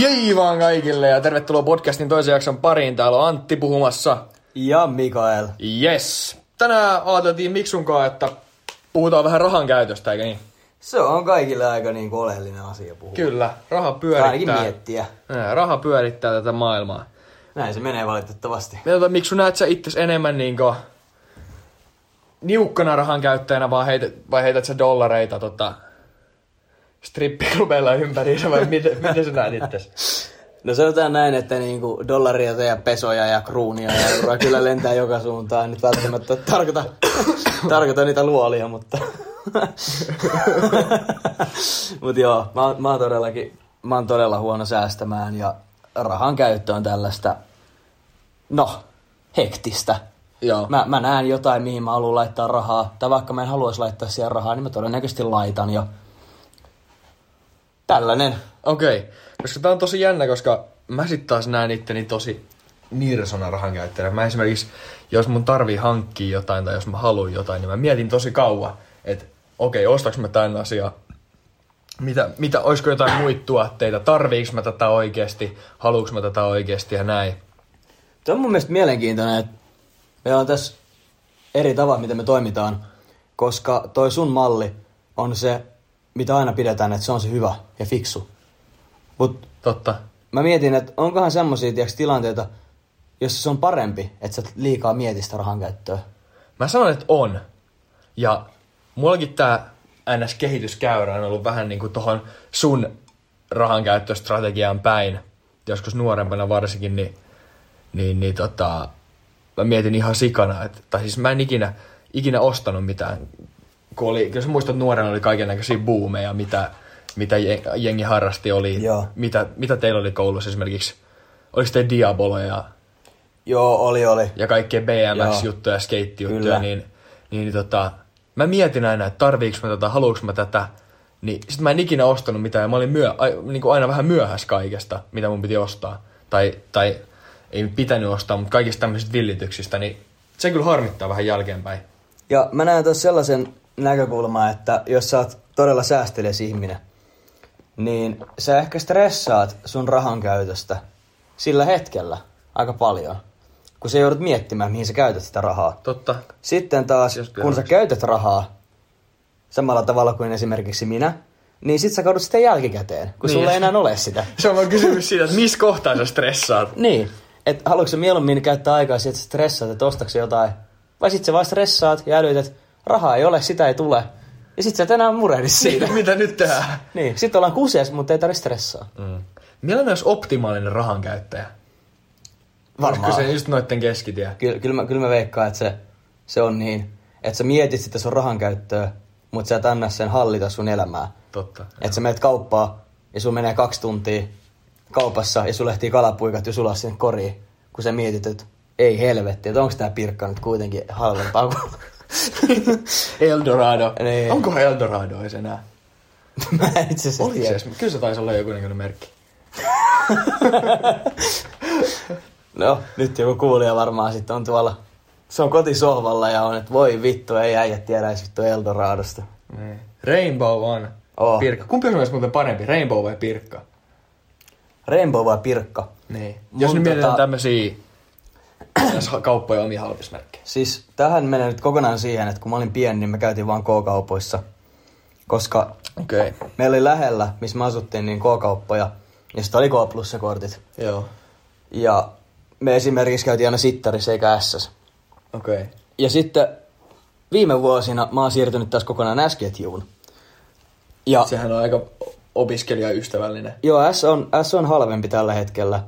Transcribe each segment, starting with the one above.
Jei vaan kaikille ja tervetuloa podcastin toisen jakson pariin. Täällä on Antti puhumassa. Ja Mikael. Yes. Tänään ajateltiin Miksunkaan, että puhutaan vähän rahan käytöstä, eikö niin? Se on kaikille aika niin kuin oleellinen asia puhua. Kyllä, raha Tai ainakin pyörittää. miettiä. Raha pyörittää tätä maailmaa. Näin se menee valitettavasti. Tota, Miksu, näet sä itses enemmän niinku niukkana rahan käyttäjänä vaan heität, vai heität sä dollareita tota, strippiklubeilla ympäriinsä vai miten, miten sä näet itses? No sanotaan näin, että niinku dollaria ja pesoja ja kruunia ja euroa kyllä lentää joka suuntaan. Nyt välttämättä tarkoita, tarkoita niitä luolia, mutta... Mut joo, mä, mä oon todellakin, mä oon todella huono säästämään ja rahan käyttö on tällaista, no, hektistä. Joo. Mä, mä näen jotain, mihin mä haluan laittaa rahaa, tai vaikka mä en haluaisi laittaa siihen rahaa, niin mä todennäköisesti laitan jo. Tällainen. Okei, okay. koska tää on tosi jännä, koska mä sit taas näen itteni tosi nirsona rahan käyttäjänä. Mä esimerkiksi, jos mun tarvii hankkia jotain tai jos mä haluan jotain, niin mä mietin tosi kauan, että okei, okay, ostaks mä tän asian, mitä, mitä, olisiko jotain muita tuotteita, tarviiks mä tätä oikeesti, haluuks mä tätä oikeesti ja näin. Tämä on mun mielestä mielenkiintoinen, että meillä on tässä eri tavat, miten me toimitaan, koska toi sun malli on se, mitä aina pidetään, että se on se hyvä ja fiksu. Mut Totta. mä mietin, että onkohan semmosia tiiäks, tilanteita, jossa se on parempi, että sä liikaa mieti sitä rahan käyttöä. Mä sanon, että on. Ja mullakin tää NS-kehityskäyrä on ollut vähän niinku tohon sun rahankäyttöstrategiaan päin. Joskus nuorempana varsinkin, niin, niin, niin tota, mä mietin ihan sikana, että, tai siis mä en ikinä, ikinä ostanut mitään. Kun oli, jos muistat, nuorena oli kaiken näköisiä boomeja, mitä, mitä je- jengi harrasti, oli, Joo. mitä, mitä teillä oli koulussa esimerkiksi, oliko te Diabolo ja Joo, oli, oli. ja kaikkea BMX-juttuja, skeittijuttuja, niin, niin, niin tota, mä mietin aina, että tarviiks mä tätä, haluuks mä tätä, niin sit mä en ikinä ostanut mitään, ja mä olin myö, a, niin kuin aina vähän myöhässä kaikesta, mitä mun piti ostaa. Tai, tai ei pitänyt ostaa, mutta kaikista tämmöisistä villityksistä, niin se kyllä harmittaa vähän jälkeenpäin. Ja mä näen tuossa sellaisen näkökulman, että jos sä oot todella säästeliäs ihminen, niin sä ehkä stressaat sun rahan käytöstä sillä hetkellä aika paljon. Kun sä joudut miettimään, mihin sä käytät sitä rahaa. Totta. Sitten taas, Jos kyllä kun sä käytät rahaa samalla tavalla kuin esimerkiksi minä, niin sit sä kaudut sitä jälkikäteen, kun Niin. sulla ei enää ole sitä. Se on vaan kysymys siitä, että missä kohtaa sä stressaat. Niin, että haluatko mieluummin käyttää aikaa siihen, että stressaat, että ostaks jotain, vai sit sä vaan stressaat ja älyt, että rahaa ei ole, sitä ei tule. Ja sit sä et enää murehdi siitä. mitä nyt tehdään? niin, sit ollaan kuseessa, mutta ei tarvitse stressaa. Mm. Millainen olisi optimaalinen rahankäyttäjä? Varmaan. Olisiko se just noitten keskitie? Kyllä, kyllä, mä, kyllä mä veikkaan, että se, se on niin. Että sä mietit sitä sun rahan käyttöä, mutta sä et anna sen hallita sun elämää. Totta. Että sä menet kauppaan ja sulla menee kaksi tuntia kaupassa ja sulla ehtii kalapuikat jo sulaa sinne koriin, kun sä mietit, että ei helvetti, että onko tää pirkka nyt kuitenkin halvempaa kuin... Eldorado. Niin. Onko Eldorado edes enää? Mä en itse asiassa Oliko se tiedä. edes? Kyllä se taisi olla joku näköinen merkki. No, nyt joku kuulija varmaan sitten on tuolla... Se on kotisohvalla ja on, että voi vittu, ei äijät tiedä edes vittu Eldoradosta. Niin. Rainbow on. Oh. Pirkka. Kumpi on muuten parempi, Rainbow vai Pirkka? Rainbow vai Pirkka? Niin. Mun Jos nyt mietitään tota- tämmösiä kauppoja omia halpismerkkejä. Siis tähän menee nyt kokonaan siihen, että kun mä olin pieni, niin me käytiin vaan K-kaupoissa. Koska Okei. Okay. meillä oli lähellä, missä me asuttiin, niin K-kauppoja. Ja sitten oli K-plussa-kortit. Joo. Ja me esimerkiksi käytiin aina Sittarissa eikä SS. Okei. Okay. Ja sitten viime vuosina mä oon siirtynyt taas kokonaan S-ketjuun. Ja Sehän on aika opiskelijaystävällinen. joo, S on, S on halvempi tällä hetkellä.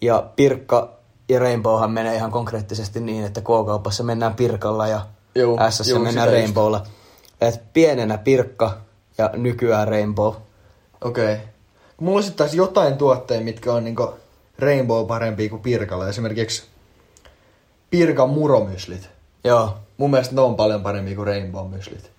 Ja Pirkka ja Rainbowhan menee ihan konkreettisesti niin, että K-kaupassa mennään Pirkalla ja Juu, S juu, mennään Rainbowlla. Et pienenä Pirkka ja nykyään Rainbow. Okei. Okay. Mulla sitten taas jotain tuotteita, mitkä on niinku Rainbow parempi kuin Pirkalla. Esimerkiksi Pirkan muromyslit. Joo. Mun mielestä ne on paljon parempi kuin Rainbow myslit.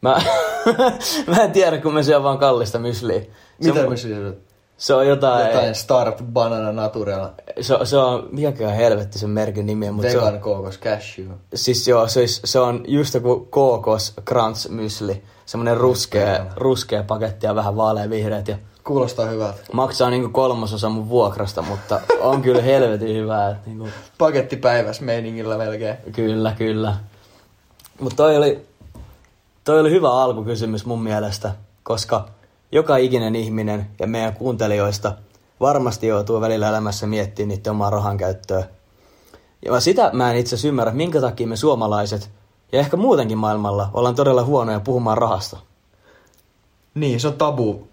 Mä, mä en tiedä, kun mä syön vaan kallista mysliä. Mitä on, myslit? Se on jotain... Jotain Start Banana Natural Se, se on, mikäkään helvetti sen merkin nimi on, mutta se Vegan on, Kokos Cashew. siis joo, se, olisi- se on just joku Kookos Crunch Mysli. Semmonen ruskea, ruskea paketti ja vähän vaalea vihreät ja Kuulostaa hyvältä. maksaa niinku kolmasosa mun vuokrasta, mutta on kyllä helvetin hyvää. Niinku, Paketti päiväs meiningillä melkein. kyllä, kyllä. Mutta toi oli, toi oli hyvä alkukysymys mun mielestä, koska joka ikinen ihminen ja meidän kuuntelijoista varmasti joutuu välillä elämässä miettimään niiden omaa rahan käyttöä. Ja sitä mä en itse ymmärrä, minkä takia me suomalaiset ja ehkä muutenkin maailmalla ollaan todella huonoja puhumaan rahasta. Niin, se on tabu.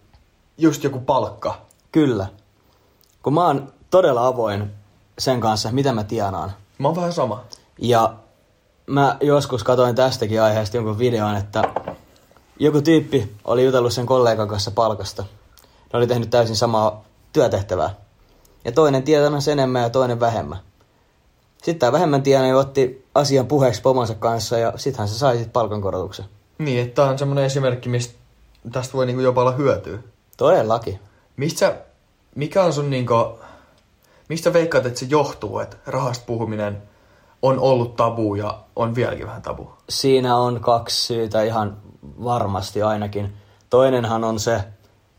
Just joku palkka. Kyllä. Kun mä oon todella avoin sen kanssa, mitä mä tienaan. Mä oon vähän sama. Ja mä joskus katoin tästäkin aiheesta jonkun videon, että joku tyyppi oli jutellut sen kollegan kanssa palkasta. Ne oli tehnyt täysin samaa työtehtävää. Ja toinen tietämässä enemmän ja toinen vähemmän. Sitten tämä vähemmän tienaaja otti asian puheeksi pomonsa kanssa ja sittenhän se sai sit palkankorotuksen. Niin, että tää on semmonen esimerkki, mistä tästä voi niinku jopa olla hyötyä. Todellakin. Mistä mikä on sun niinku, mistä veikkaat, että se johtuu, että rahasta puhuminen on ollut tabu ja on vieläkin vähän tabu? Siinä on kaksi syytä ihan varmasti ainakin. Toinenhan on se,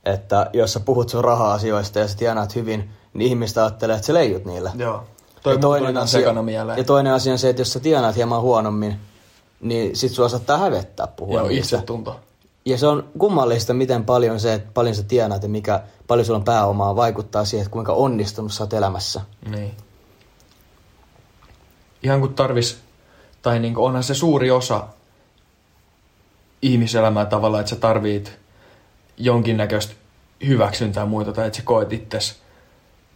että jos sä puhut sun raha-asioista ja sä tienaat hyvin, niin ihmiset ajattelee, että sä leijut niillä. Joo. Toi ja, toinen mieleen. ja toinen asia on se, että jos sä tienaat hieman huonommin, niin sit sua saattaa hävettää puhua Joo, niistä. itsetunto. Ja se on kummallista, miten paljon se, että paljon sä tienaat ja mikä, paljon sulla on pääomaa, vaikuttaa siihen, että kuinka onnistunut sä oot elämässä. Niin. Ihan kun tarvis, tai niinku onhan se suuri osa ihmiselämää tavallaan, että sä tarvit jonkinnäköistä hyväksyntää muita, tai että sä koet itses,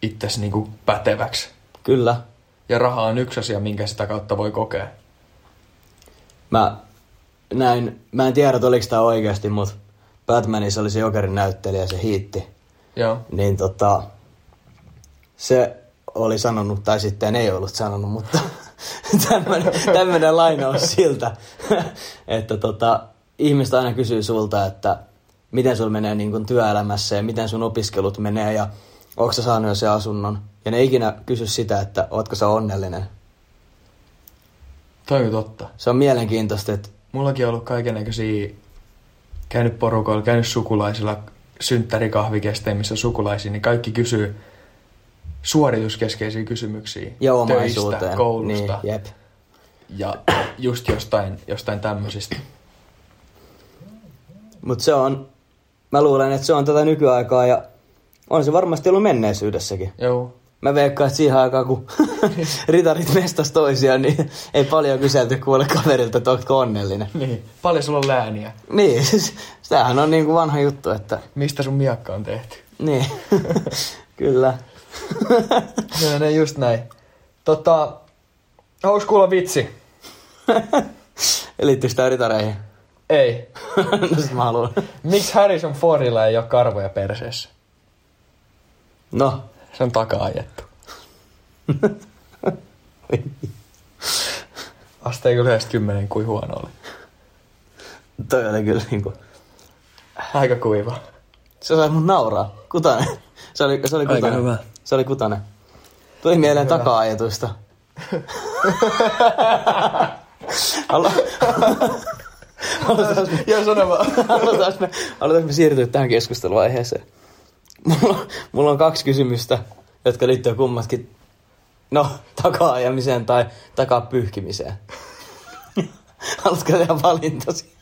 itses niinku päteväksi. Kyllä. Ja raha on yksi asia, minkä sitä kautta voi kokea. Mä näin, mä en tiedä, että oliko tää oikeasti, mutta Batmanissa oli se Jokerin näyttelijä, se hiitti. Joo. Niin tota, se oli sanonut, tai sitten ei ollut sanonut, mutta tämmönen, tämmönen lainaus siltä, että tota, ihmiset aina kysyy sulta, että miten sul menee niin kun työelämässä ja miten sun opiskelut menee ja onko sä saanut jo se asunnon. Ja ne ikinä kysy sitä, että ootko sä onnellinen. Toi on totta. Se on mielenkiintoista, että Mullakin on ollut kaikennäköisiä, käynyt porukoilla, käynyt sukulaisilla, synttärikahvikesteissä sukulaisia, niin kaikki kysyy suorituskeskeisiä kysymyksiä. ja omaisuuteen. Töistä, koulusta Niin, jep. ja just jostain, jostain tämmöisistä. Mutta se on, mä luulen, että se on tätä nykyaikaa ja on se varmasti ollut menneisyydessäkin. Joo. Mä veikkaan, että siihen aikaan, kun ritarit mestas toisiaan, niin ei paljon kyselty kuule kaverilta, että ootko onnellinen. Niin. Paljon sulla on lääniä. Niin, siis tämähän on niin kuin vanha juttu, että Mistä sun miakka on tehty? niin, kyllä. Se menee just näin. Tota, haluais kuulla vitsi? Liittyykö sitä ritareihin? Ei. no sit mä haluan. Miksi Harrison Fordilla ei ole karvoja perseessä? No, Se on taka-ajettu. Asteiko yhdestä kymmenen kuin huono oli. toi oli kyllä niinku... Aika kuiva. Se sai mut nauraa. Kutanen. Se oli, se oli Aika kutanen. hyvä. Se oli kutanen. Tuli mieleen Hyvä. taka-ajetuista. Halu- Me, Joo, sano vaan. halutaanko me, siirtyä tähän keskusteluaiheeseen? Mulla, mulla on kaksi kysymystä, jotka liittyy kummatkin no, taka-ajamiseen tai takapyyhkimiseen. Haluatko tehdä valintasi?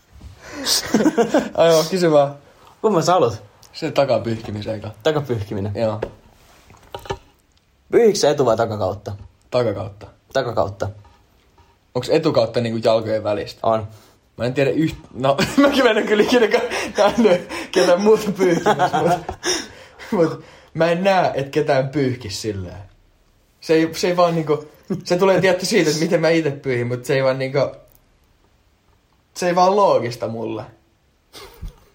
Ai joo, kysy vaan. Kumman sä haluat? Se takapyyhkimiseen eka. Takapyyhkiminen. Joo. Pyyhikö sä etu- vai takakautta? Takakautta. Takakautta. Onks etukautta niinku jalkojen välistä? On. Mä en tiedä yht... No, mäkin en ole kyllä ikinä nähnyt ketään muuta pyyhkimässä, mutta... Mut mä en näe, että ketään pyyhkis silleen. Se ei, se ei vaan niinku... Se tulee tietty siitä, että miten mä itse pyyhin, mutta se ei vaan niinku... Se ei vaan loogista mulle.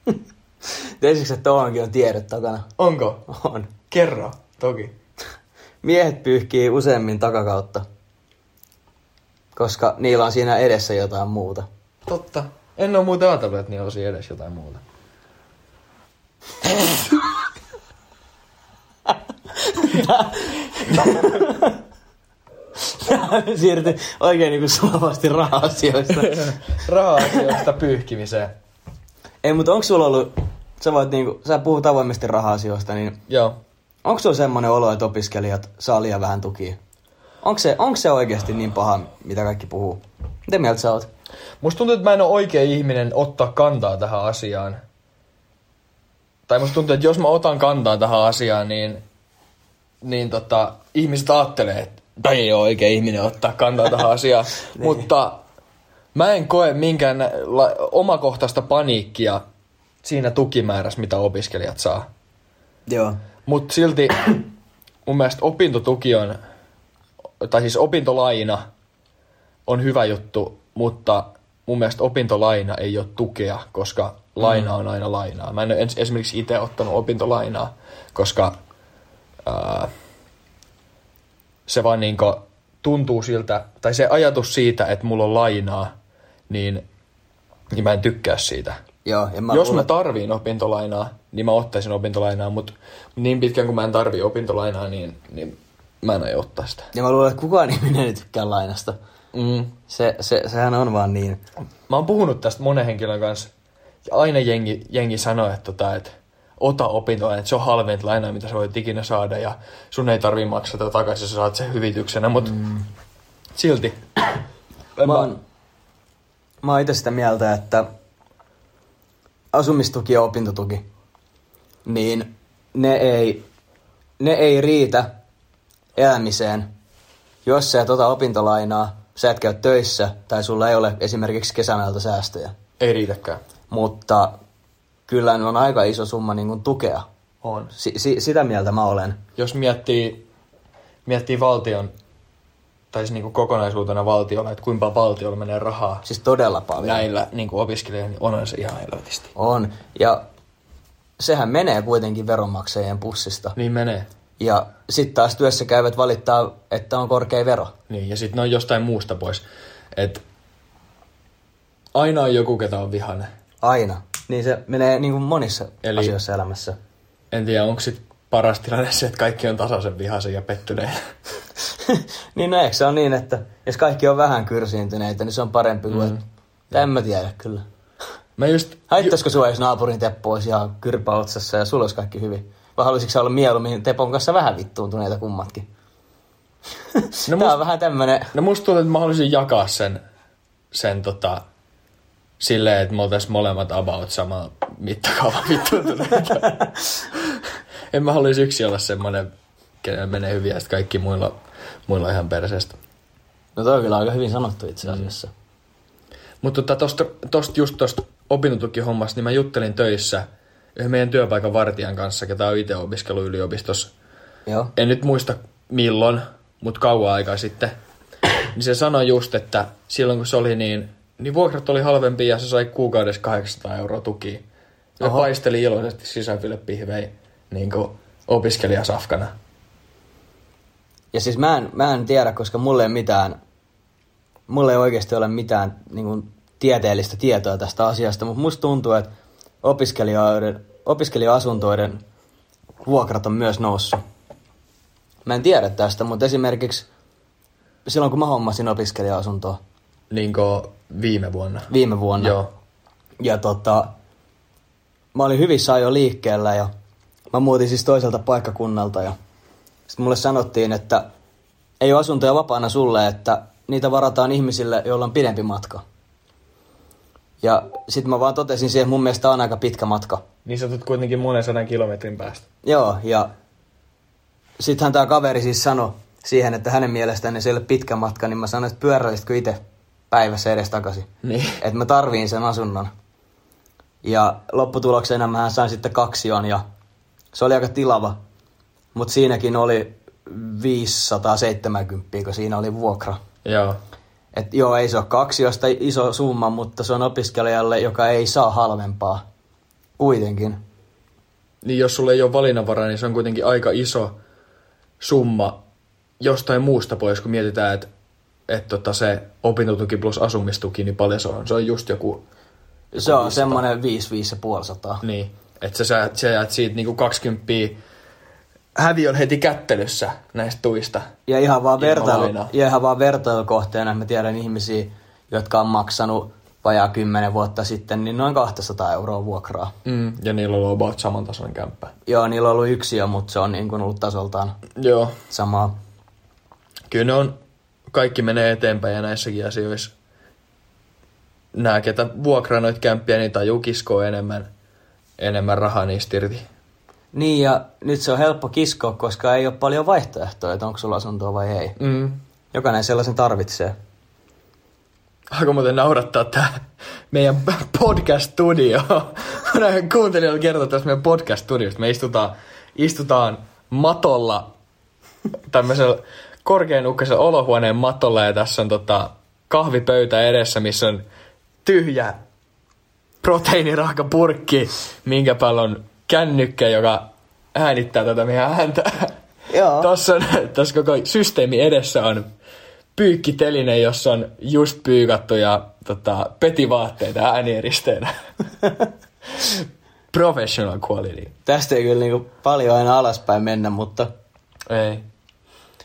Tiesitkö, että tuohonkin on tiedot takana? Onko? On. Kerro, toki. Miehet pyyhkii useammin takakautta, koska niillä on siinä edessä jotain muuta. Totta. En ole muuten ajatellut, että niillä olisi edes jotain muuta. Siirtyi oikein niinku sulavasti raha-asioista. Raha-asioista pyyhkimiseen. Ei, mutta onko sulla ollut, sä voit niinku, sä puhut avoimesti raha-asioista, niin Joo. onko sulla semmoinen olo, että opiskelijat saa liian vähän tukia? Onko se, onko se oikeasti niin paha, mitä kaikki puhuu? Mitä mieltä sä oot? Musta tuntuu, että mä en ole oikea ihminen ottaa kantaa tähän asiaan. Tai musta tuntuu, että jos mä otan kantaa tähän asiaan, niin, niin tota, ihmiset ajattelee, että ei ole oikea ihminen ottaa kantaa tähän asiaan. Mutta mä en koe minkään la- omakohtaista paniikkia siinä tukimäärässä, mitä opiskelijat saa. Joo. Mutta silti mun mielestä opintotuki on, tai siis opintolaina on hyvä juttu, mutta mun mielestä opintolaina ei ole tukea, koska laina on aina lainaa. Mä en ole esimerkiksi itse ottanut opintolainaa, koska ää, se vaan niinku tuntuu siltä, tai se ajatus siitä, että mulla on lainaa, niin, niin mä en tykkää siitä. Joo, ja mä Jos luulen, mä tarviin opintolainaa, niin mä ottaisin opintolainaa, mutta niin pitkään kuin mä en tarvii opintolainaa, niin, niin mä en aio ottaa sitä. ja mä luulen, että kukaan ihminen ei tykkää lainasta. Mm. Se, se, sehän on vaan niin. Mä oon puhunut tästä monen henkilön kanssa, ja aina jengi, jengi sanoo, että, tota, että ota opintolainaa, että se on halveinta lainaa, mitä sä voit ikinä saada, ja sun ei tarvii maksaa tätä takaisin, sä saat sen hyvityksenä, mutta mm. silti. Mä oon, mä oon itse sitä mieltä, että asumistuki ja opintotuki, niin ne ei, ne ei riitä elämiseen, jos sä et ota opintolainaa, sä et käy töissä tai sulla ei ole esimerkiksi kesänältä säästöjä. Ei riitäkään. Mutta kyllä on aika iso summa niin kuin tukea. On. Si- si- sitä mieltä mä olen. Jos miettii, miettii valtion, tai siis niin kokonaisuutena valtiolla, että kuinka valtiolla menee rahaa Siis todella paljon. näillä niin opiskelijoilla, niin onhan se ihan helvetisti. On. Ja sehän menee kuitenkin veronmaksajien pussista. Niin menee. Ja sitten taas työssä käyvät valittaa, että on korkea vero. Niin, ja sitten ne on jostain muusta pois. Et aina on joku, ketä on vihainen. Aina. Niin se menee niin kuin monissa Eli- asioissa elämässä. En tiedä, onko sit paras tilanne se, että kaikki on tasaisen vihaisen ja pettyneitä. niin no eikö se on niin, että jos kaikki on vähän kyrsiintyneitä, niin se on parempi kuin... Mm. En mä tiedä kyllä. Mä just... Haittaisiko sua, jos naapurin Teppo olisi ihan kyrpä otsassa ja sulla olisi kaikki hyvin? Vai haluaisitko sä olla mieluummin Tepon kanssa vähän vittuuntuneita kummatkin? No must- on vähän tämmönen... No musta tuntuu, että mä haluaisin jakaa sen, sen tota, silleen, että me oltais molemmat about sama mittakaava vittuuntuneita. en mä haluaisi yksi olla semmonen, kenellä menee hyvin ja kaikki muilla, muilla ihan perseestä. No toi on kyllä aika hyvin sanottu itse asiassa. Mutta tota, tosta, tosta, just tosta opintotukihommasta, niin mä juttelin töissä yhden meidän työpaikan vartijan kanssa, ketä on itse opiskellut yliopistossa. Joo. En nyt muista milloin, mutta kauan aikaa sitten. Niin se sanoi just, että silloin kun se oli niin, niin vuokrat oli halvempia ja se sai kuukaudessa 800 euroa tukia. Ja Oho. paisteli iloisesti sisäfille pihvei niin kuin opiskelijasafkana. Ja siis mä en, mä en tiedä, koska mulle ei mitään, mulle ei oikeasti ole mitään niin kuin, tieteellistä tietoa tästä asiasta, mutta musta tuntuu, että opiskelijoiden, opiskelija-asuntoiden vuokrat on myös noussut. Mä en tiedä tästä, mutta esimerkiksi silloin kun mä hommasin opiskelija-asuntoa Niin kuin viime vuonna. viime vuonna, Joo. ja tota, mä olin hyvissä ajoin liikkeellä ja mä muutin siis toiselta paikkakunnalta ja sitten mulle sanottiin, että ei ole asuntoja vapaana sulle, että niitä varataan ihmisille, joilla on pidempi matka. Ja sitten mä vaan totesin siihen, että mun mielestä on aika pitkä matka. Niin sä tulet kuitenkin monen sadan kilometrin päästä. Joo, ja sittenhän tämä kaveri siis sanoi siihen, että hänen mielestään se ei ole pitkä matka, niin mä sanoin, että pyöräilisitkö itse päivässä edes takaisin. Niin. Että mä tarviin sen asunnon. Ja lopputuloksena mä sain sitten kaksion ja se oli aika tilava. Mutta siinäkin oli 570, kun siinä oli vuokra. Joo. Et joo, ei se ole kaksiosta iso summa, mutta se on opiskelijalle, joka ei saa halvempaa Kuitenkin. Niin jos sulla ei ole valinnanvaraa, niin se on kuitenkin aika iso summa jostain muusta pois, kun mietitään, että et tota se opintotuki plus asumistuki, niin paljon se on. Se on just joku, Se on 500. semmoinen 5 500. niin, että sä, sä jäät siitä niinku 20 häviön heti kättelyssä näistä tuista. Ja ihan vaan, vertailu, ja ihan vaan vertailukohteena mä tiedän ihmisiä, jotka on maksanut vajaa 10 vuotta sitten, niin noin 200 euroa vuokraa. Mm, ja niillä on ollut about samantasoinen kämppä. Joo, niillä on ollut yksi jo, mutta se on niin kuin ollut tasoltaan Joo. samaa. Kyllä ne on, kaikki menee eteenpäin ja näissäkin asioissa. Nämä, ketä vuokraa noita kämppiä, niin tajuu kiskoa enemmän, enemmän rahaa niistä irti. Niin, ja nyt se on helppo kiskoa, koska ei ole paljon vaihtoehtoja, että onko sulla asuntoa vai ei. Mm. Jokainen sellaisen tarvitsee. Alkoi muuten naurattaa tää meidän podcast-studio. Mä näin kuuntelijoille kertoa tästä meidän podcast-studiosta. Me istutaan, istutaan matolla, tämmöisellä korkean ukkaisella olohuoneen matolla ja tässä on tota kahvipöytä edessä, missä on tyhjä proteiinirahka purkki, minkä päällä on kännykkä, joka äänittää tätä meidän ääntä. Joo. Tuossa on, tässä koko systeemi edessä on pyykkiteline, jossa on just pyykattu ja tota, petivaatteita äänieristeillä. Professional quality. Tästä ei kyllä niinku paljon aina alaspäin mennä, mutta Ei.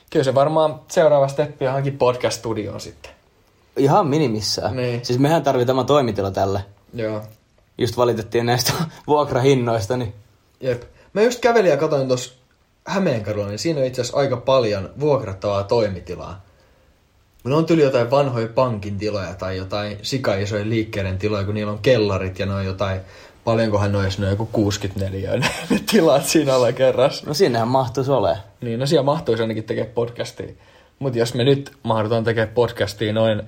Kyllä se varmaan seuraava steppi on hankin podcast-studioon sitten. ihan minimissään. Niin. Siis mehän tarvitaan toimitila tälle. Joo. Just valitettiin näistä vuokrahinnoista, niin Jep. Mä just kävelin ja katsoin tuossa Hämeenkadulla, niin siinä on itse asiassa aika paljon vuokrattavaa toimitilaa. Ne on tyli jotain vanhoja pankin tiloja tai jotain sikaisoja liikkeiden tiloja, kun niillä on kellarit ja ne on jotain, paljonkohan noissa ne on joku 64 ne, tilat siinä alla kerras. no sinnehän mahtuisi ole. Niin, no siellä mahtuisi ainakin tekemään podcastia. Mutta jos me nyt mahdutaan tekemään podcastia noin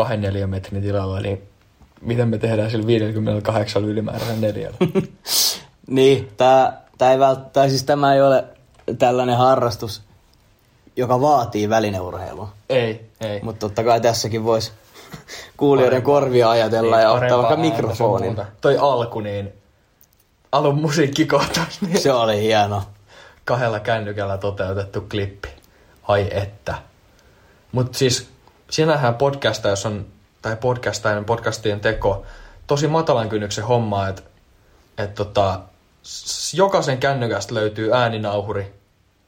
2-4 metrin tilalla, niin miten me tehdään sillä 58 ylimääräisellä neljällä? Niin, tää, tää ei vält, tai siis tämä ei ole tällainen harrastus, joka vaatii välineurheilua. ei, ei. Mutta totta kai tässäkin voisi kuulijoiden korvia ajatella ja ottaa Niin, parempaa vaikka mikrofonin. Toi alku, niin alun musiikkikohtaus, niin Se oli hieno. kahdella kännykällä toteutettu klippi. Ai että. Mutta siis sinähän podcasta, jos on, tai podcastajan podcastien teko, tosi matalan kynnyksen homma, että et tota, jokaisen kännykästä löytyy ääninauhuri.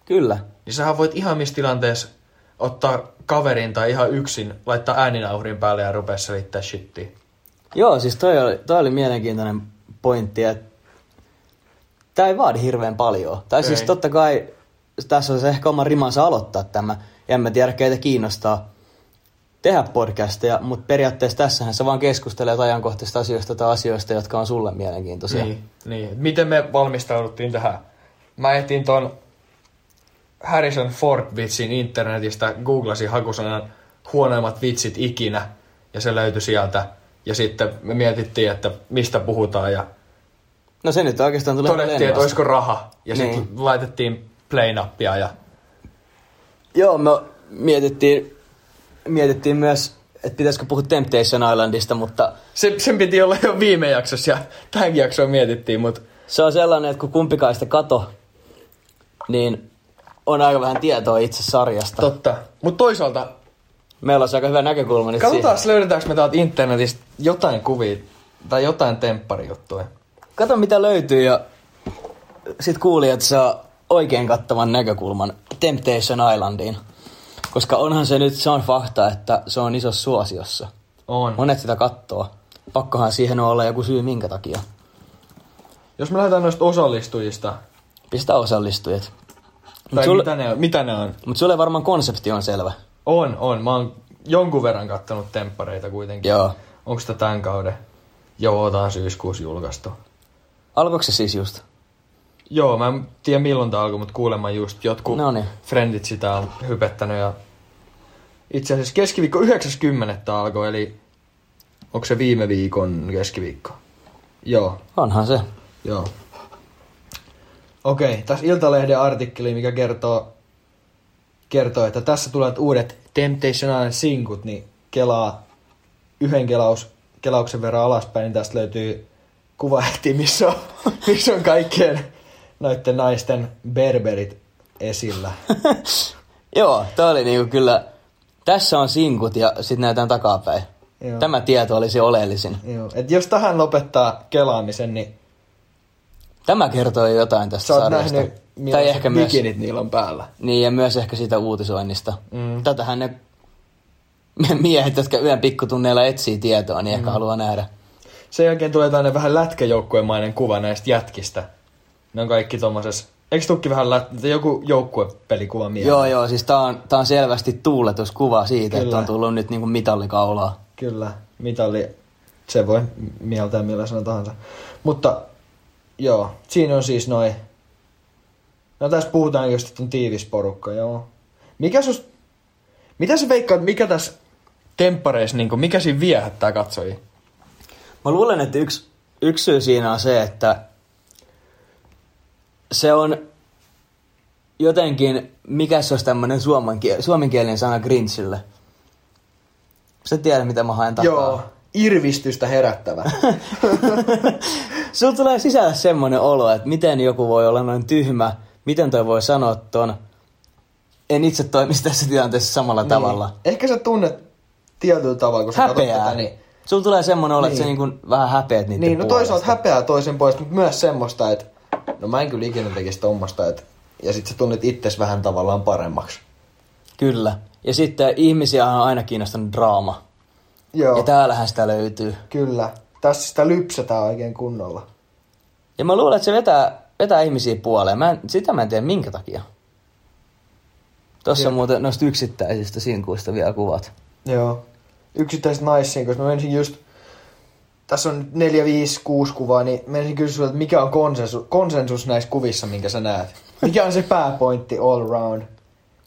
Kyllä. Niin sähän voit ihan missä tilanteessa ottaa kaverin tai ihan yksin, laittaa ääninauhurin päälle ja rupea selittää shittiä. Joo, siis toi oli, toi oli mielenkiintoinen pointti, että tämä ei vaadi hirveän paljon. Tai siis Ei. totta kai tässä olisi ehkä oma rimansa aloittaa tämä. Ja en mä tiedä, keitä kiinnostaa tehdä podcasteja, mutta periaatteessa tässähän sä vaan keskustelet ajankohtaisista asioista tai asioista, jotka on sulle mielenkiintoisia. Niin, niin. Miten me valmistauduttiin tähän? Mä etin ton Harrison Ford-vitsin internetistä, googlasin hakusanan huonoimmat vitsit ikinä, ja se löytyi sieltä. Ja sitten me mietittiin, että mistä puhutaan, ja No se nyt oikeastaan tulee todettiin, että olisiko raha. Ja Niin. sitten laitettiin play-nappia, ja Joo, me mietittiin, mietittiin myös, että pitäisikö puhua Temptation Islandista, mutta se, sen piti olla jo viime jaksossa, ja tähänkin jaksoon mietittiin, mutta se on sellainen, että kun kumpikaan sitä kato, niin on aika vähän tietoa itse sarjasta. totta. Mutta toisaalta, Meillä on aika hyvä näkökulma nyt katsotaan siihen. löydetäänkö me täältä internetistä jotain kuvia, tai jotain tempparijuttuja. Kato mitä löytyy ja sit kuulijat saa oikein kattavan näkökulman Temptation Islandiin. Koska onhan se nyt, se on fakta, että se on iso suosiossa. On. Monet sitä kattoo. Pakkohan siihen olla joku syy minkä takia. Jos me lähdetään noista osallistujista, Pistä osallistujat. Tai sulle, mitä, ne on, mitä ne on? mut sulle varmaan konsepti on selvä. On, on. Mä oon jonkun verran kattonut temppareita kuitenkin. Joo. Onko sitä tämän kauden? Joo, otan syyskuussa julkaistu. Alkoiko se siis just? Joo, mä en tiedä milloin tää alkoi, mutta kuulemma just jotkut Noniin. friendit sitä on hypettänyt ja itse asiassa keskiviikko 90. alkoi, eli onko se viime viikon keskiviikko? Joo, Onhan se. joo. Okei, tässä Iltalehden artikkeli, mikä kertoo, kertoo, että tässä tulevat uudet Temptation Island sinkut, niin kelaa yhden kelaus, kelauksen verran alaspäin, niin tästä löytyy kuva heti, missä on, missä on kaikkien noiden naisten berberit esillä. Joo, tää oli niinku kyllä... Tässä on sinkut ja sitten näytään takapäin. Joo. Tämä tieto oli se oleellisin. Joo. Et jos tähän lopettaa kelaamisen, niin Tämä kertoo jo jotain tästä sä sarjasta. nähnyt, tai ehkä myös, niillä on päällä. niin, ja myös ehkä siitä uutisoinnista. Mm. Tätähän ne miehet, jotka yön pikkutunneilla etsii tietoa, niin ehkä haluaa nähdä. Sen jälkeen tulee tällainen vähän lätkäjoukkuemainen kuva näistä jätkistä. Ne on kaikki tommosessa... Eikö tukki vähän lät... joku joukkuepelikuva mieleen? Joo, joo, siis tää on, tää on selvästi tuuletuskuva siitä, Kyllä. että on tullut nyt niinku mitallikaulaa. Kyllä, mitalli, se voi mieltää millä sanoo tahansa. Mutta joo, siinä on siis noin. No tässä puhutaan just, että on tiivis porukka, joo. Mikä sus... Mitä sä veikkaat, mikä tässä temppareissa, niin mikä siinä viehättää katsojia? Mä luulen, että yksi, yksi syy siinä on se, että se on jotenkin, mikä se olisi tämmönen suomenkie- suomenkielinen sana Grinchille? Sä tiedät, mitä mä haen takaa. Joo, irvistystä herättävä. Sulla tulee sisällä semmonen olo, että miten joku voi olla noin tyhmä, miten toi voi sanoa ton. En itse toimisi tässä tilanteessa samalla niin. tavalla. Ehkä sä tunnet tietyllä tavalla, kun sä Häpeää. tätä, niin... Sulla tulee semmonen olo, että Niin. sä niin vähän häpeät niiden Niin, no puolesta. toisaalta häpeää toisen puolesta, mutta myös semmoista, että no mä en kyllä ikinä tekisi tommosta, että ja sit sä tunnet itses vähän tavallaan paremmaksi. Kyllä. Ja sitten ihmisiä on aina kiinnostanut draama. Joo, Ja täällähän sitä löytyy. kyllä. Tässä sitä lypsetään oikein kunnolla. Ja mä luulen, että se vetää, vetää ihmisiä puoleen. Mä en, sitä mä en tiedä minkä takia. Tossa Joo. on muuten noista yksittäisistä sinkuista vielä kuvat. Joo. Yksittäiset naisiin, koska mä menisin just, tässä on 4, 5, 6 kuvaa, niin menisin kysyä, että mikä on konsensus, konsensus näissä kuvissa, minkä sä näet. Mikä on se pääpointti all round?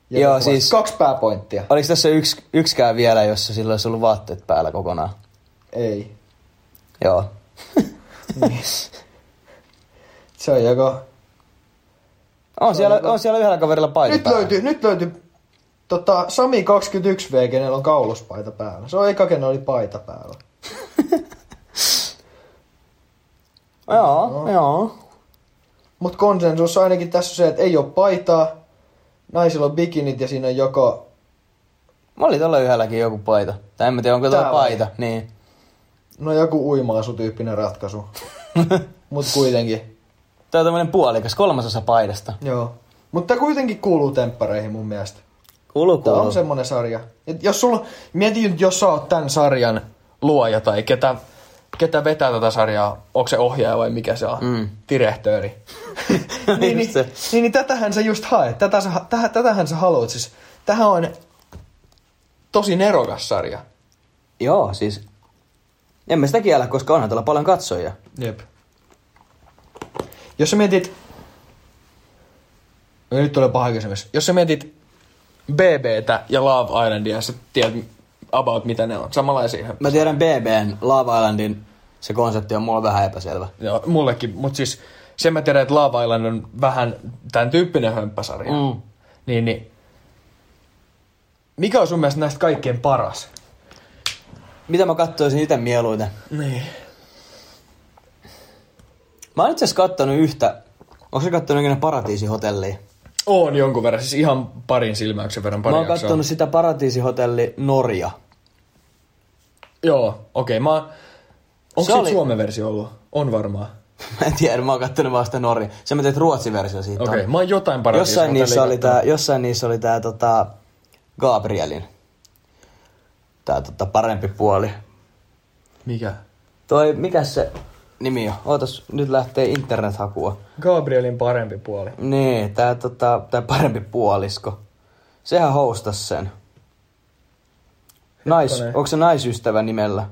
Joka Joo, siis- Kaksi pääpointtia. Oliko tässä yks, yksikään vielä, jossa sillä olisi ollut vaatteet päällä kokonaan? Ei. Joo. Niin. Se on joko... On siellä, joko- on siellä yhdellä kaverilla paita Nyt päällä. löytyy, nyt löytyy tota, Sami 21V, kenellä on kauluspaita päällä. Se on eka, kenellä oli paita päällä. Joo, Joo. joo. Mutta konsensus ainakin tässä se, että ei ole paitaa, naisilla on bikinit ja siinä on joko... Mä oli tuolla yhdelläkin joku paita. Tai en mä tiedä, onko vai? paita. Niin. No joku uima-asutyyppinen ratkaisu. Mut kuitenkin. Tää on tämmönen puolikas, kolmasosa paidasta. Joo. Mutta kuitenkin kuuluu temppareihin mun mielestä. Kuuluu, Tämä kuuluu. on semmonen sarja. Et jos sulla, mieti nyt, jos sä oot tämän sarjan luoja tai ketä, ketä vetää tätä sarjaa, onko se ohjaaja vai mikä se on? Mm. Direhtööri. niin, niin, se. niin, niin, tätähän sä just haet. Tätä sä, täh, tätähän sä haluat. Siis, tähän on tosi nerokas sarja. Joo, siis... En mä sitä kiellä, koska onhan tuolla paljon katsojia. Jep. Jos sä mietit... No, nyt tulee paha kysymys. Jos sä mietit BBtä ja Love Islandia, sä tiedät about mitä ne on. Samanlaisia. Mä tiedän BBn Love Islandin, se konsepti on mulla vähän epäselvä. Joo, mullekin. Mutta siis sen mä tiedän, että Love Island on vähän tämän tyyppinen hömppäsarja. Mm. Niin, niin. Mikä on sun mielestä näistä kaikkein paras? Mitä mä katsoisin itse mieluiten? Niin. Mä oon itse asiassa kattonut yhtä... Onko sä kattonut ikinä Paratiisihotellia? On jonkun verran, siis ihan parin silmäyksen verran pari Mä oon jaksoa. kattonut sitä Paratiisihotelli Norja. Joo, okei. Okay, mä... Onko Se oli- Suomen versio ollut? On varmaan. Mä en tiedä, mä oon kattonut vaan sitä Norja. Se mä teet ruotsin versio siitä. Okei, okay, on. mä oon jotain paratiisi. jossain, niissä oli tää, jossain niissä oli tää tota, Gabrielin. Tää tota, parempi puoli. Mikä? Toi, mikä se nimi on? Ootas, nyt lähtee internethakua. Gabrielin parempi puoli. Niin, tää, tota, tää parempi puolisko. Sehän hostas sen. Nais, onko se naisystävä nimellä?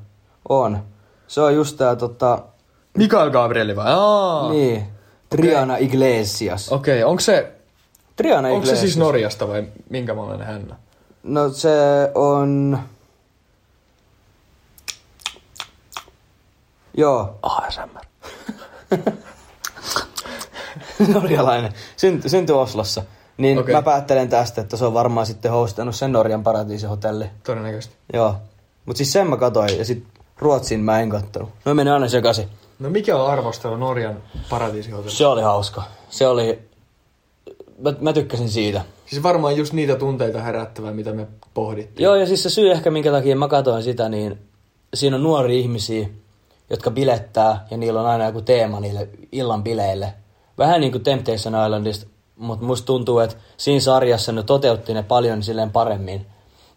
On. Se on just tää tota, Mikael Gabrieli vai? Aa. niin, Triana Iglesias. Okei, okay, onko se, Triana onko se Iglesias. siis Norjasta vai minkä maalainen hän on? No se on... Joo, ASMR. norjalainen. Synty, syntyi Oslossa. Niin okay. mä päättelen tästä, että se on varmaan sitten hostannut sen Norjan paratiisihotelli. Todennäköisesti. Joo. Mut siis sen mä katoin ja sit Ruotsin mä en kattonut. No meni aina sekaisin. No mikä on arvostelu Norjan paratiisihotellissa? Se oli hauska. Se oli... Mä, mä tykkäsin siitä. Siis varmaan just niitä tunteita herättävää, mitä me pohdittiin. Joo, ja siis se syy ehkä, minkä takia mä katsoin sitä, niin siinä on nuoria ihmisiä, jotka bilettää, ja niillä on aina joku teema niille illan bileille. Vähän niin kuin Temptation Islandista, mutta musta tuntuu, että siinä sarjassa ne toteutti ne paljon silleen paremmin.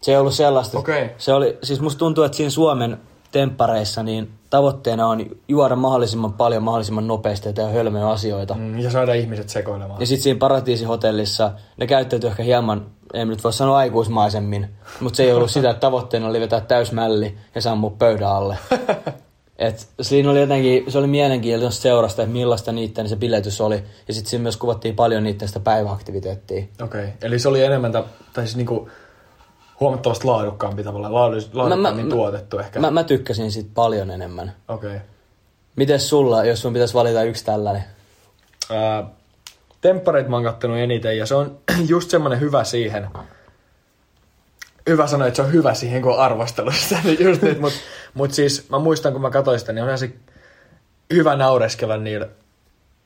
Se ei ollut sellaista. Okei. Se oli, siis musta tuntuu, että siinä Suomen temppareissa niin tavoitteena on juoda mahdollisimman paljon, mahdollisimman nopeasti ja tehdä hölmöjä asioita. Mm, ja saada ihmiset sekoilemaan. Ja sitten siinä paratiisihotellissa ne käyttäytyi ehkä hieman, en nyt voi sanoa aikuismaisemmin, mutta se ei ollut sitä, että tavoitteena oli vetää täysmälli ja sammua pöydän alle. Et siinä oli jotenkin, se oli mielenkiintoista seurasta, että millaista niiden se biletys oli. Ja sitten siinä myös kuvattiin paljon niiden sitä päiväaktiviteettia. Okei, okay. eli se oli enemmän, ta- tai siis niinku huomattavasti laadukkaampi tavallaan, laadukkaammin mä- tuotettu ehkä. Mä, mä tykkäsin siitä paljon enemmän. Okei. Okay. Mites sulla, jos sun pitäisi valita yksi tällainen? Ää, Temppareit mä oon kattonut eniten ja se on just semmonen hyvä siihen. Hyvä sanoa, että se on hyvä siihen, kun on arvostelussa. just nyt, mut, mut siis mä muistan, kun mä katsoin sitä, niin on se hyvä naureskella niillä,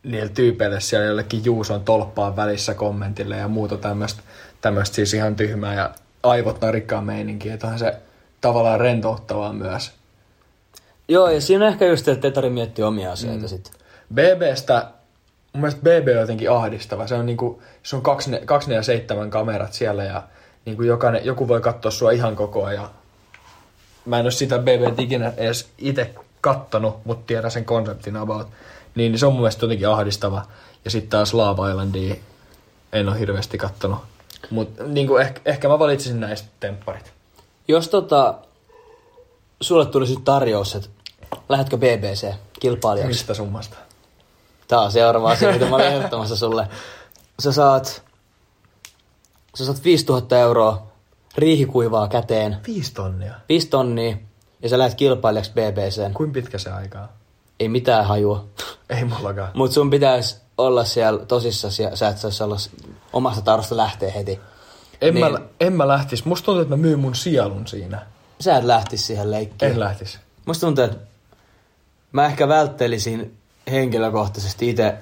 niillä tyypeille siellä jollekin Juuson tolppaan välissä kommentille ja muuta tämmöistä tämmöistä siis ihan tyhmää ja aivot narikkaa meininkiä. Että onhan se tavallaan rentouttavaa myös. Joo, ja siinä on ehkä just, että Tetari miettii omia asioita mm. sitten. BBstä, mun mielestä BB on jotenkin ahdistava. Se on niinku, se on 247 kamerat siellä ja niinku jokainen, joku voi katsoa sua ihan koko ajan. Mä en ole sitä BB ikinä edes itse kattonut, mutta tiedän sen konseptin about. Niin, niin se on mun mielestä jotenkin ahdistava. Ja sitten taas Lava Islandia en ole hirveästi kattonut. Mutta niinku ehkä, ehkä mä valitsisin näistä tempparit. Jos tota, sulle tulisi tarjous, että lähdetkö BBC kilpailijaksi? Mistä summasta? Tää on seuraava asia, mitä mä olin ehdottamassa sulle. Sä saat, sä saat 5000 euroa riihikuivaa käteen, Viisi tonnia. 5 tonnia, ja sä lähdet kilpailijaksi BBCen. Kuin pitkä se aikaa? Ei mitään hajua. Ei mullakaan. Mut sun pitäisi olla siellä tosissasi ja sä et saisi olla omasta tarosta lähteä heti. En, Niin. mä, en mä lähtis. Musta tuntuu, että mä myyn mun sielun siinä. Sä et lähtisi siihen leikkiin. En lähtis. Musta tuntuu, että mä ehkä välttelisin henkilökohtaisesti itse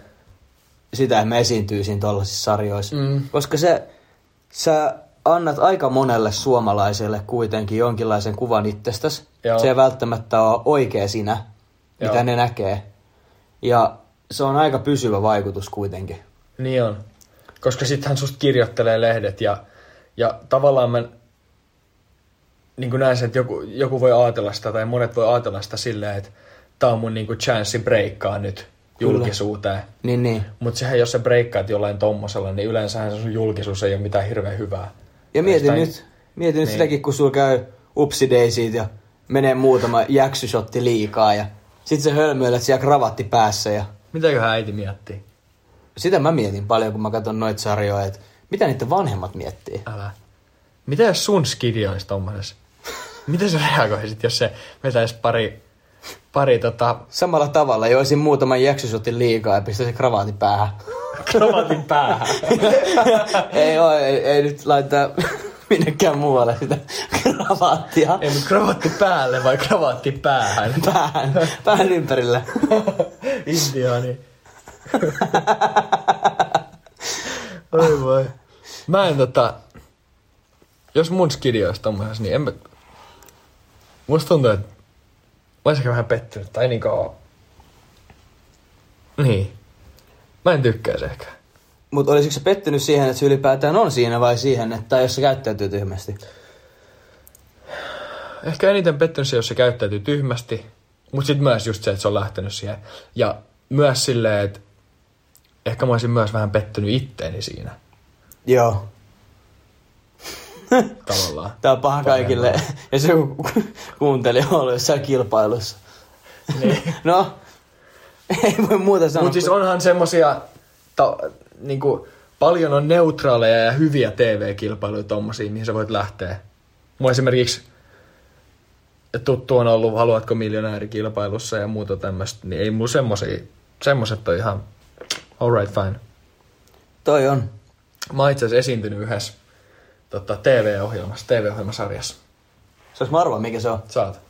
sitä, että mä esiintyisin tuollaisissa sarjoissa. Mm. Koska se, sä annat aika monelle suomalaiselle kuitenkin jonkinlaisen kuvan itsestäsi. Se ei välttämättä ole oikea sinä, mitä Joo. ne näkee. Ja se on aika pysyvä vaikutus kuitenkin. Niin on. Koska sittenhän susta kirjoittelee lehdet ja, ja tavallaan mä niin kuin näin, se, että joku, joku voi ajatella sitä tai monet voi ajatella sitä silleen, että tää on mun niin kuin chanssi breikkaa nyt julkisuuteen. Niin, niin. Mutta sehän jos sä breikkaat jollain tommosella, niin yleensähän se sun julkisuus ei ole mitään hirveän hyvää. Ja mietin Jostain- nyt, mietin nyt Niin. sitäkin, kun sulla käy upsideisit ja menee muutama jäksysotti liikaa ja sit se hölmöilet siellä kravatti päässä ja Mitäköhän äiti miettii? sitä mä mietin paljon, kun mä katson noita sarjoja, että mitä niiden vanhemmat miettii. Älä. Mitä jos sun skidi olisi tommosessa? Miten sä reagoisit, jos se vetäisi pari, pari tota, Samalla tavalla joisin muutaman jäksysotin liikaa ja pistäisin kravaatin päähän. kravatin päähän? ei, oo, ei, ei, nyt laittaa minnekään muualle sitä kravaattia Ei, mutta kravatti päälle vai kravatti päähän? päähän, päähän ympärille. Indiaani. Oi voi. Mä en tota... Jos mun skidi olisi tommosessa, niin en mä... Musta tuntuu, että mä olisin vähän pettynyt, tai niinku. Niin. Mä en tykkäisi ehkä. Mutta olisiko se pettynyt siihen, että se ylipäätään on siinä vai siihen, että jos se käyttäytyy tyhmästi? Ehkä eniten pettynyt se, jos se käyttäytyy tyhmästi, mutta sitten myös just se, että se on lähtenyt siihen. Ja myös silleen, että ehkä mä olisin myös vähän pettynyt itteeni siinä Joo. tavallaan. Tää on paha kaikille, jos joku kuuntelija on ollut jossain kilpailussa. Niin. no, ei voi muuta sanoa. Mutta siis onhan semmosia, ta, niinku, paljon on neutraaleja ja hyviä TV-kilpailuja tommosia, mihin sä voit lähteä. Mulla esimerkiksi tuttu on ollut Haluatko miljonäärikilpailussa ja muuta tämmöistä, niin ei mulla semmosia, semmoset on ihan alright fine. Toi on. Mä oon itse asiassa esiintynyt yhdessä tota, TV-ohjelmassa, TV-ohjelmasarjassa. Saanko mä arvaa, mikä se on? Saat.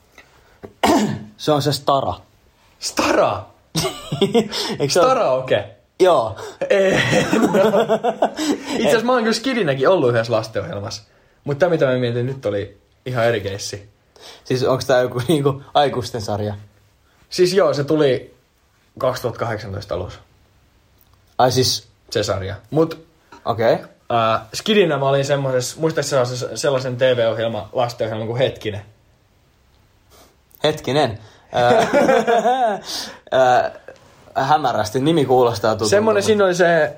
Se on se Stara. Stara! Eikö se ole? Karaoke. Joo. Itse asiassa mä oon kyllä Skidinäkin ollut yhdessä lastenohjelmassa. Mutta tämä mitä mä mietin nyt oli ihan eri keissi. Siis onko tää joku niinku aikuisten sarja? Siis joo, se tuli 2018 alussa, Ai siis, se sarja. Mut okei. Okay. äh, Skidinä mä olin semmoisessa, muistaakseni sellaisen, sellaisen TV-ohjelma, lastenohjelman kuin Hetkinen. Hetkinen. Ää, ää, hämärästi. Nimi kuulostaa tutulta. Semmoinen, siinä oli se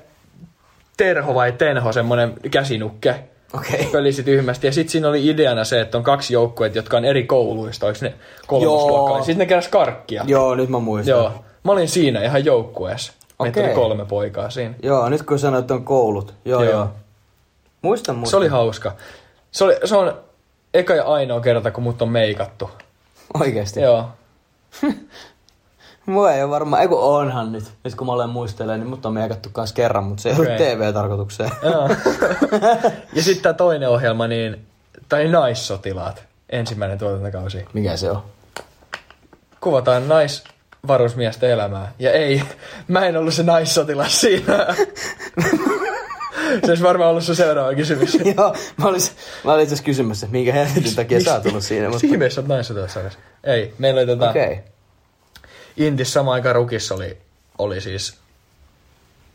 Terho vai Tenho, semmoinen käsinukke. Okei. Okay. Pölisi tyhmästi. Ja sitten siinä oli ideana se, että on kaksi joukkueet, jotka on eri kouluista. Oliko ne kolmosluokkaa? Sitten ne keräs karkkia. Joo, nyt mä muistan. Joo. Mä olin siinä ihan joukkueessa. Meitä oli kolme poikaa siinä. Joo, nyt kun sanoit, että on koulut. Joo, joo. Joo. joo. Muistan, muistan. Se oli hauska. Se, oli, se on eka ja ainoa kerta, kun mut on meikattu. Oikeesti. Joo. Mua ei ole varmaan, ei kun onhan nyt. Nyt kun mä olen muistelen, niin mut on meikattu kans kerran, mutta se ei okay. ollut. TV-tarkoitukseen. Ja sitten tämä toinen ohjelma, niin, tai Naissotilaat, ensimmäinen tuotantokausi. Mikä se on? Kuvataan naisvarusmiesten elämää. Ja ei, mä en ollut se naissotilas siinä. se olisi varmaan ollut se seuraava kysymys. Joo, mä olin, mä olin kysymässä, että minkä helvetin takia sä oot tullut siinä. Mutta... Ihmeessä oot naissotilassarjassa. Ei, meillä oli tota, Okei. Okay. Intis samaan aikaan Rukissa oli, oli siis,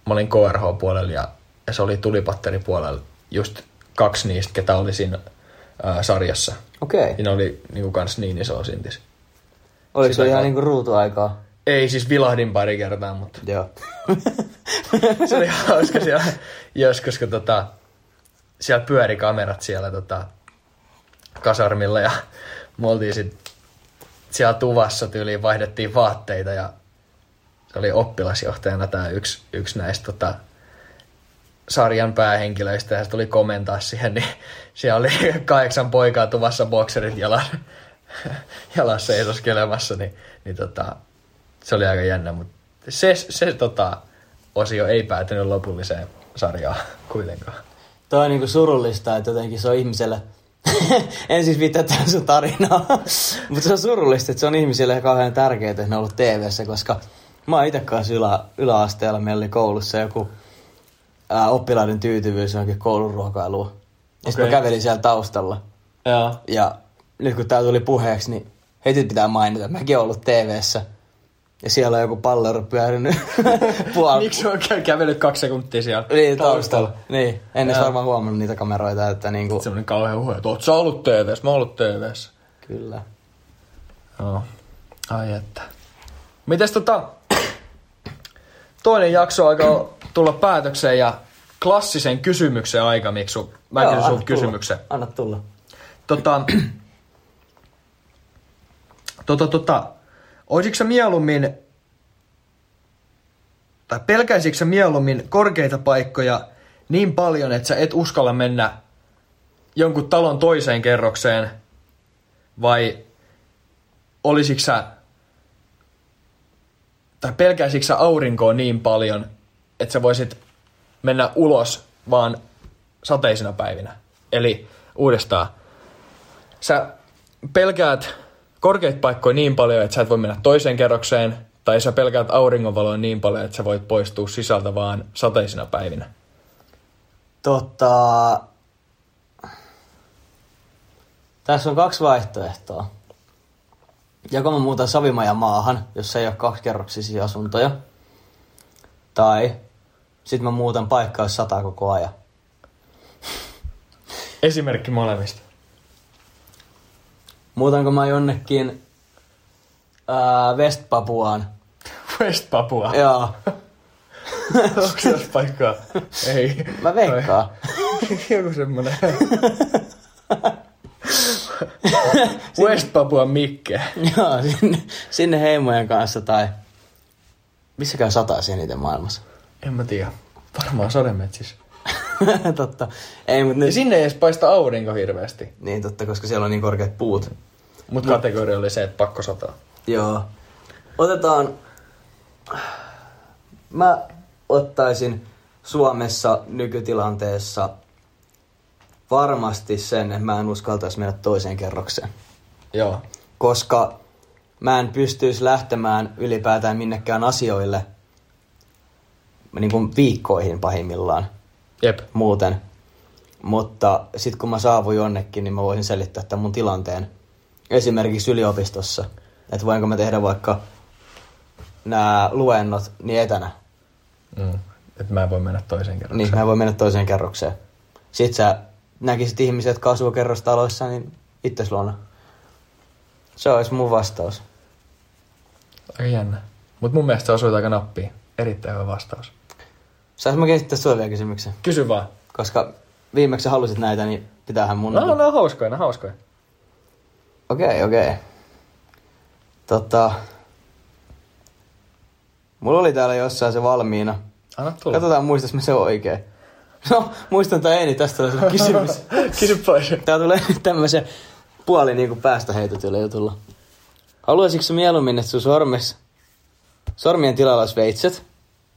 mä olin KRH-puolella ja, ja se oli tulipatteripuolella just kaksi niistä, ketä oli siinä ää, sarjassa. Okei. Ja ne oli niinku kans niin iso sintis. Oliko se ihan niinku ruutuaikaa? Ei siis vilahdin pari kertaa, mutta Joo. se oli hauska siellä joskus, kun tota, siellä pyöri kamerat siellä tota, kasarmilla ja me oltiin sit siellä tuvassa tyyliin vaihdettiin vaatteita ja se oli oppilasjohtajana tämä yksi, yksi näistä tota, sarjan päähenkilöistä ja se tuli komentaa siihen, niin siellä oli kahdeksan poikaa tuvassa bokserit jalan, jalassa seisoskelemassa, niin, niin tota, se oli aika jännä, mutta se, se tota, osio ei päätynyt lopulliseen sarjaan kuitenkaan. Toi on niinku surullista, että jotenkin se on ihmiselle... en siis viittaa tähän sun tarinaa, mutta se on surullista, että se on ihmisille kauhean tärkeää, että ne on ollut tv koska mä oon itse kanssa ylä, yläasteella, meillä oli koulussa joku ää, oppilaiden tyytyvyys johonkin kouluruokailuun. Ja sitten mä kävelin siellä taustalla. Joo. Ja nyt kun tää tuli puheeksi, niin heti pitää mainita, että mäkin oon ollut tv Ja siellä on joku pallero pyörinyt puolella. Miksi on kä- kävellyt kaksi sekuntia siellä Niin, taustalla. Niin, en edes varmaan huomannut niitä kameroita, että niinku... Semmoinen kauhean huhu, että oot sä ollut TVS, mä oon ollut TVS. Kyllä. Joo. Ai että. Mites tota, toinen jakso alkaa tulla päätökseen ja klassisen kysymyksen aika, Miksu. Mä kysyn tulla. kysymyksen. Anna tulla. Tota, tota, tota, olisitko sä mieluummin, tai pelkäisitkö sä mieluummin korkeita paikkoja niin paljon, että sä et uskalla mennä jonkun talon toiseen kerrokseen, vai olisitko sä, tai pelkäisitkö sä aurinkoa niin paljon, että sä voisit mennä ulos vaan sateisina päivinä? Eli uudestaan, sä pelkäät korkeita paikkoja niin paljon, että sä et voi mennä toiseen kerrokseen, tai sä pelkäät auringonvaloa niin paljon, että sä voit poistua sisältä vaan sateisina päivinä. Tota... Tässä on kaksi vaihtoehtoa. Joko mä muutan Savimajan maahan, jos ei ole kaksikerroksisia asuntoja. Tai sit mä muutan paikkaa, jos sataa koko ajan. Esimerkki molemmista. Muutanko mä jonnekin ää, West Papuaan? West Papua. Joo, Onko se paikkaa? Ei. mä veikkaan. Joku semmonen. West Papua Mikke. Joo, sinne, sinne heimojen kanssa tai... Missä käy sataisi eniten maailmassa? En mä tiedä. Varmaan sademetsissä. totta. Ei, mutta Ja nyt... sinne ei edes paista aurinko hirveästi. Niin totta, koska siellä on niin korkeat puut. Mut kategoria oli se, että pakko sataa. Joo. Otetaan... Mä ottaisin Suomessa nykytilanteessa varmasti sen, että mä en uskaltaisi mennä toiseen kerrokseen. Joo. Koska mä en pystyisi lähtemään ylipäätään minnekään asioille niin kuin viikkoihin pahimmillaan Jep. muuten. Mutta sitten kun mä saavun jonnekin, niin mä voisin selittää tämän mun tilanteen. Esimerkiksi yliopistossa. Että voinko mä tehdä vaikka nämä luennot niin etänä. Mm. Että mä en voi mennä toiseen kerrokseen. Niin, mä en voi mennä toiseen kerrokseen. Sitten sä näkisit ihmiset, jotka asuu kerrostaloissa, niin itses luona. Se olisi mun vastaus. Aika jännä. Mutta mun mielestä se osui aika nappiin. Erittäin hyvä vastaus. Sais mä esittää sulle vielä kysymyksen? Kysy vaan. Koska viimeksi sä halusit näitä, niin pitäähän mun... No, no hauskoja, no hauskoja. Okei, okay, okei. Okay. Tota... Mulla oli täällä jossain se valmiina. Anna tulla. Katsotaan, muistas mä se oikein. No, muistan tai ei, niin tästä on sun kysymys. Kysy pois. Tää tulee nyt tämmösen puoli niinku päästä heitetyllä jutulla. Haluaisitko mieluummin, että sun sormes, sormien tilalla olisi veitset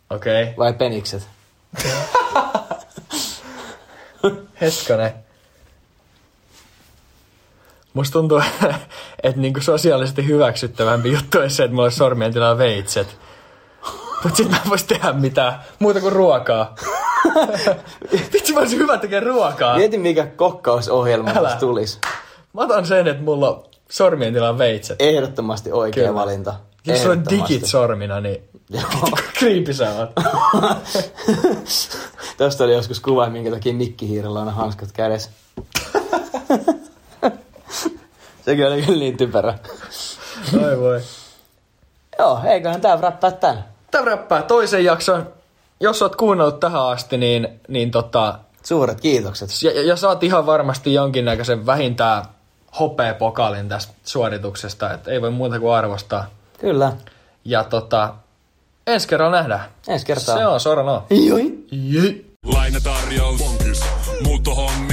Okei. Okay. vai penikset? Hetkonen. Musta tuntuu, että niinku sosiaalisesti hyväksyttävämpi juttu olisi se, että mulla olisi sormien tilalla veitset. Mut sit mä en vois tehdä mitään muuta kuin ruokaa. Vitsi, mä olisin hyvä tekemään ruokaa. Mieti, mikä kokkausohjelma Älä. tulisi. Mä otan sen, että mulla on sormien tilalla veitset. Ehdottomasti oikea Kyllä. valinta. Jos sulla on digit sormina, niin kriipi sä oot. Tästä oli joskus kuva, minkä takia Mikki Hiirellä on hanskat kädessä. Sekin oli kyllä niin typerä. Oi voi. Joo, eiköhän tää räppää tän. Tämä räppää toisen jakson. Jos oot kuunnellut tähän asti, niin, niin tota, Suuret kiitokset. ja, ja, ja saat ihan varmasti jonkinnäköisen vähintään hopeapokalin tästä suorituksesta, että ei voi muuta kuin arvostaa. Kyllä. Ja tota, ensi kerralla nähdään. Ensi kertaa. Se on, Sora no. Joi. Jei. Lainatarjous. Bonkis. Muuttohommi.